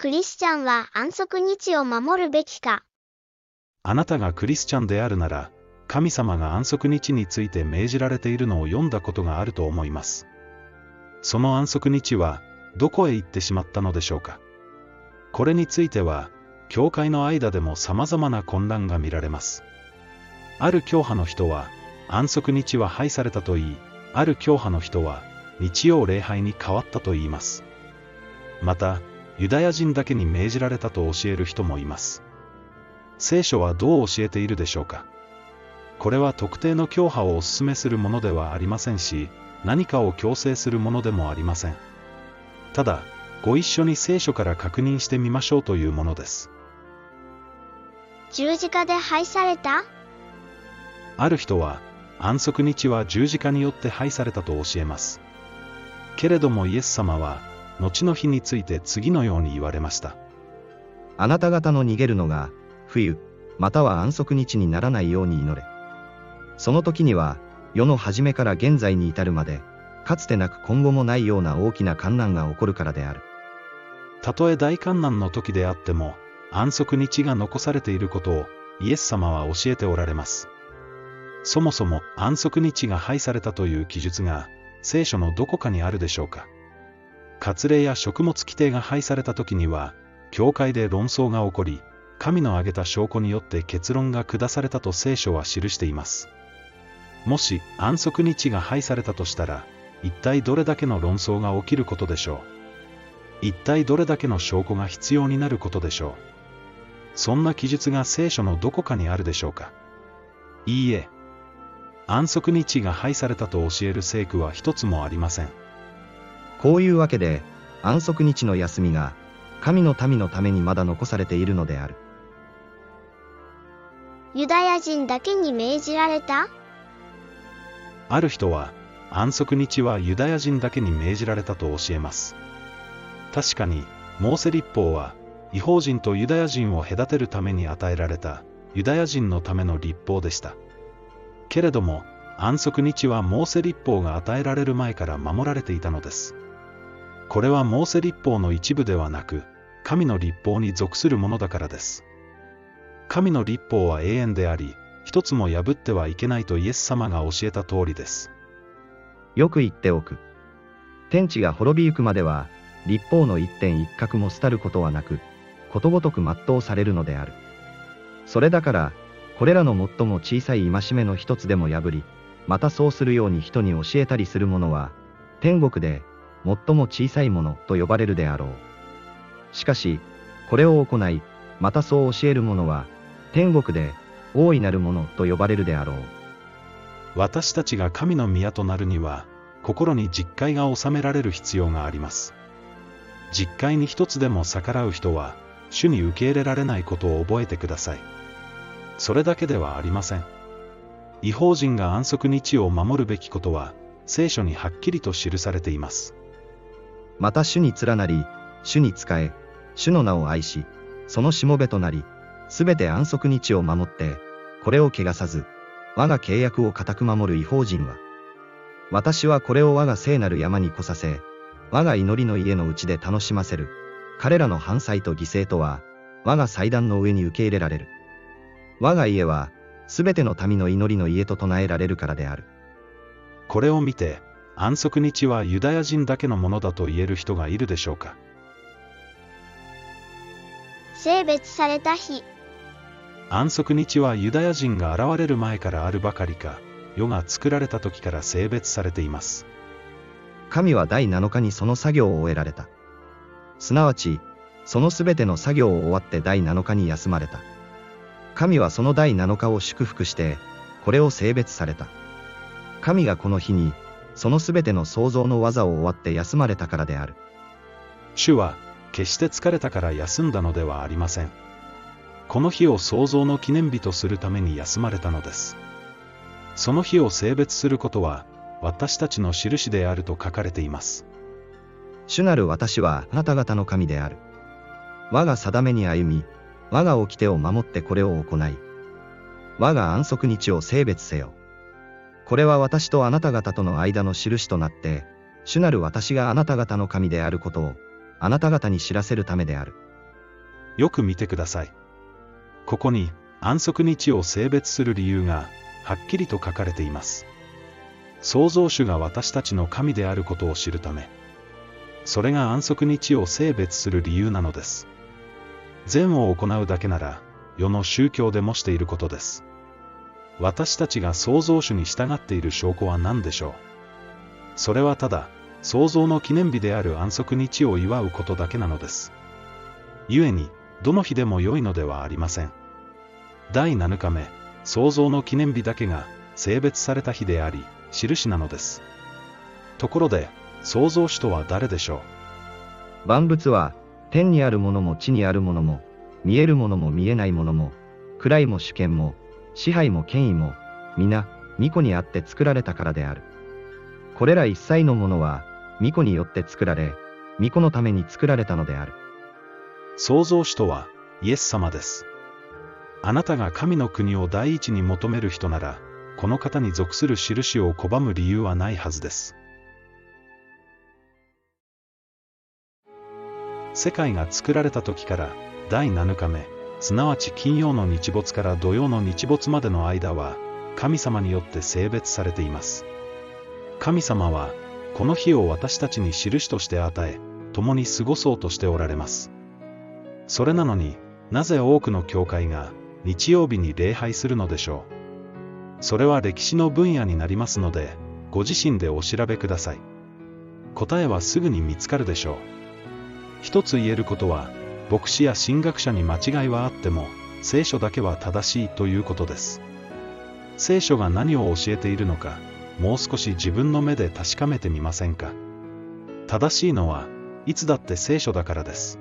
クリスチャンは安息日を守るべきかあなたがクリスチャンであるなら、神様が安息日について命じられているのを読んだことがあると思います。その安息日は、どこへ行ってしまったのでしょうか。これについては、教会の間でも様々な混乱が見られます。ある教派の人は、安息日は廃されたと言い、ある教派の人は、日曜礼拝に変わったと言います。また、ユダヤ人だけに命じられたと教える人もいます。聖書はどう教えているでしょうか？これは特定の教派をお勧めするものではありませんし、何かを強制するものでもありません。ただ、ご一緒に聖書から確認してみましょうというものです。十字架で廃された？ある人は、安息日は十字架によって廃されたと教えます。けれどもイエス様は、後の日について次のように言われました。あなた方の逃げるのが、冬、または安息日にならないように祈れ。その時には、世の初めから現在に至るまで、かつてなく今後もないような大きな観難が起こるからである。たとえ大観難の時であっても、安息日が残されていることを、イエス様は教えておられます。そもそも安息日が廃されたという記述が、聖書のどこかにあるでしょうか。割礼や食物規定が廃された時には、教会で論争が起こり、神の挙げた証拠によって結論が下されたと聖書は記しています。もし安息日が廃されたとしたら、一体どれだけの論争が起きることでしょう？一体どれだけの証拠が必要になることでしょう？そんな記述が聖書のどこかにあるでしょうか？いいえ。安息日が廃されたと教える聖句は一つもありません。こういうわけで、安息日の休みが、神の民のためにまだ残されているのである。ユダヤ人だけに命じられた？ある人は、安息日はユダヤ人だけに命じられたと教えます。確かに、モーセ立法は、違法人とユダヤ人を隔てるために与えられた、ユダヤ人のための立法でした。けれども、安息日はモーセ立法が与えられる前から守られていたのです。これはモーセ立法の一部ではなく、神の立法に属するものだからです。神の立法は永遠であり、一つも破ってはいけないとイエス様が教えた通りです。よく言っておく。天地が滅びゆくまでは、立法の一点一角も廃ることはなく、ことごとく全うされるのである。それだから、これらの最も小さい戒めの一つでも破り、またそうするように人に教えたりする者は、天国で、最も小さいものと呼ばれるであろう。しかし、これを行い、またそう教える者は、天国で、大いなるものと呼ばれるであろう。私たちが神の宮となるには、心に実戒が収められる必要があります。実戒に一つでも逆らう人は、主に受け入れられないことを覚えてください。それだけではありません。違法人が安息日を守るべきことは、聖書にはっきりと記されています。また主に連なり、主に仕え、主の名を愛し、そのしもべとなり、すべて安息日を守って、これを汚さず、我が契約を固く守る違法人は、私はこれを我が聖なる山に来させ、我が祈りの家のうちで楽しませる。彼らの反祭と犠牲とは、我が祭壇の上に受け入れられる。我が家は、すべての民の祈りの家と唱えられるからである。これを見て、安息日はユダヤ人だけのものだと言える人がいるでしょうか。性別された日安息日はユダヤ人が現れる前からあるばかりか、世が作られた時から性別されています。神は第7日にその作業を終えられた。すなわち、そのすべての作業を終わって第7日に休まれた。神はその第7日を祝福して、これを性別された。神がこの日に、そのすべての創造の技を終わって休まれたからである。主は、決して疲れたから休んだのではありません。この日を創造の記念日とするために休まれたのです。その日を性別することは、私たちの印であると書かれています。主なる私はあなた方の神である。我が定めに歩み、我が掟を守ってこれを行い、我が安息日を性別せよ。これは私とあなた方との間の印となって、主なる私があなた方の神であることを、あなた方に知らせるためである。よく見てください。ここに安息日を性別する理由がはっきりと書かれています。創造主が私たちの神であることを知るため、それが安息日を性別する理由なのです。善を行うだけなら、世の宗教でもしていることです。私たちが創造主に従っている証拠は何でしょう？それはただ、創造の記念日である安息日を祝うことだけなのです。故に、どの日でも良いのではありません。第7日目、創造の記念日だけが性別された日であり、印なのです。ところで、創造主とは誰でしょう？万物は、天にあるものも地にあるものも、見えるものも見えないものも、位も主権も、支配も権威も、皆、巫女にあって作られたからである。これら一切のものは、巫女によって作られ、巫女のために作られたのである。創造主とは、イエス様です。あなたが神の国を第一に求める人なら、この方に属する印を拒む理由はないはずです。世界が作られた時から第7日目、すなわち金曜の日没から土曜の日没までの間は、神様によって性別されています。神様は、この日を私たちに印として与え、共に過ごそうとしておられます。それなのになぜ多くの教会が日曜日に礼拝するのでしょう。それは歴史の分野になりますので、ご自身でお調べください。答えはすぐに見つかるでしょう。一つ言えることは、牧師や神学者に間違いはあっても、聖書だけは正しいということです。聖書が何を教えているのか、もう少し自分の目で確かめてみませんか。正しいのは、いつだって聖書だからです。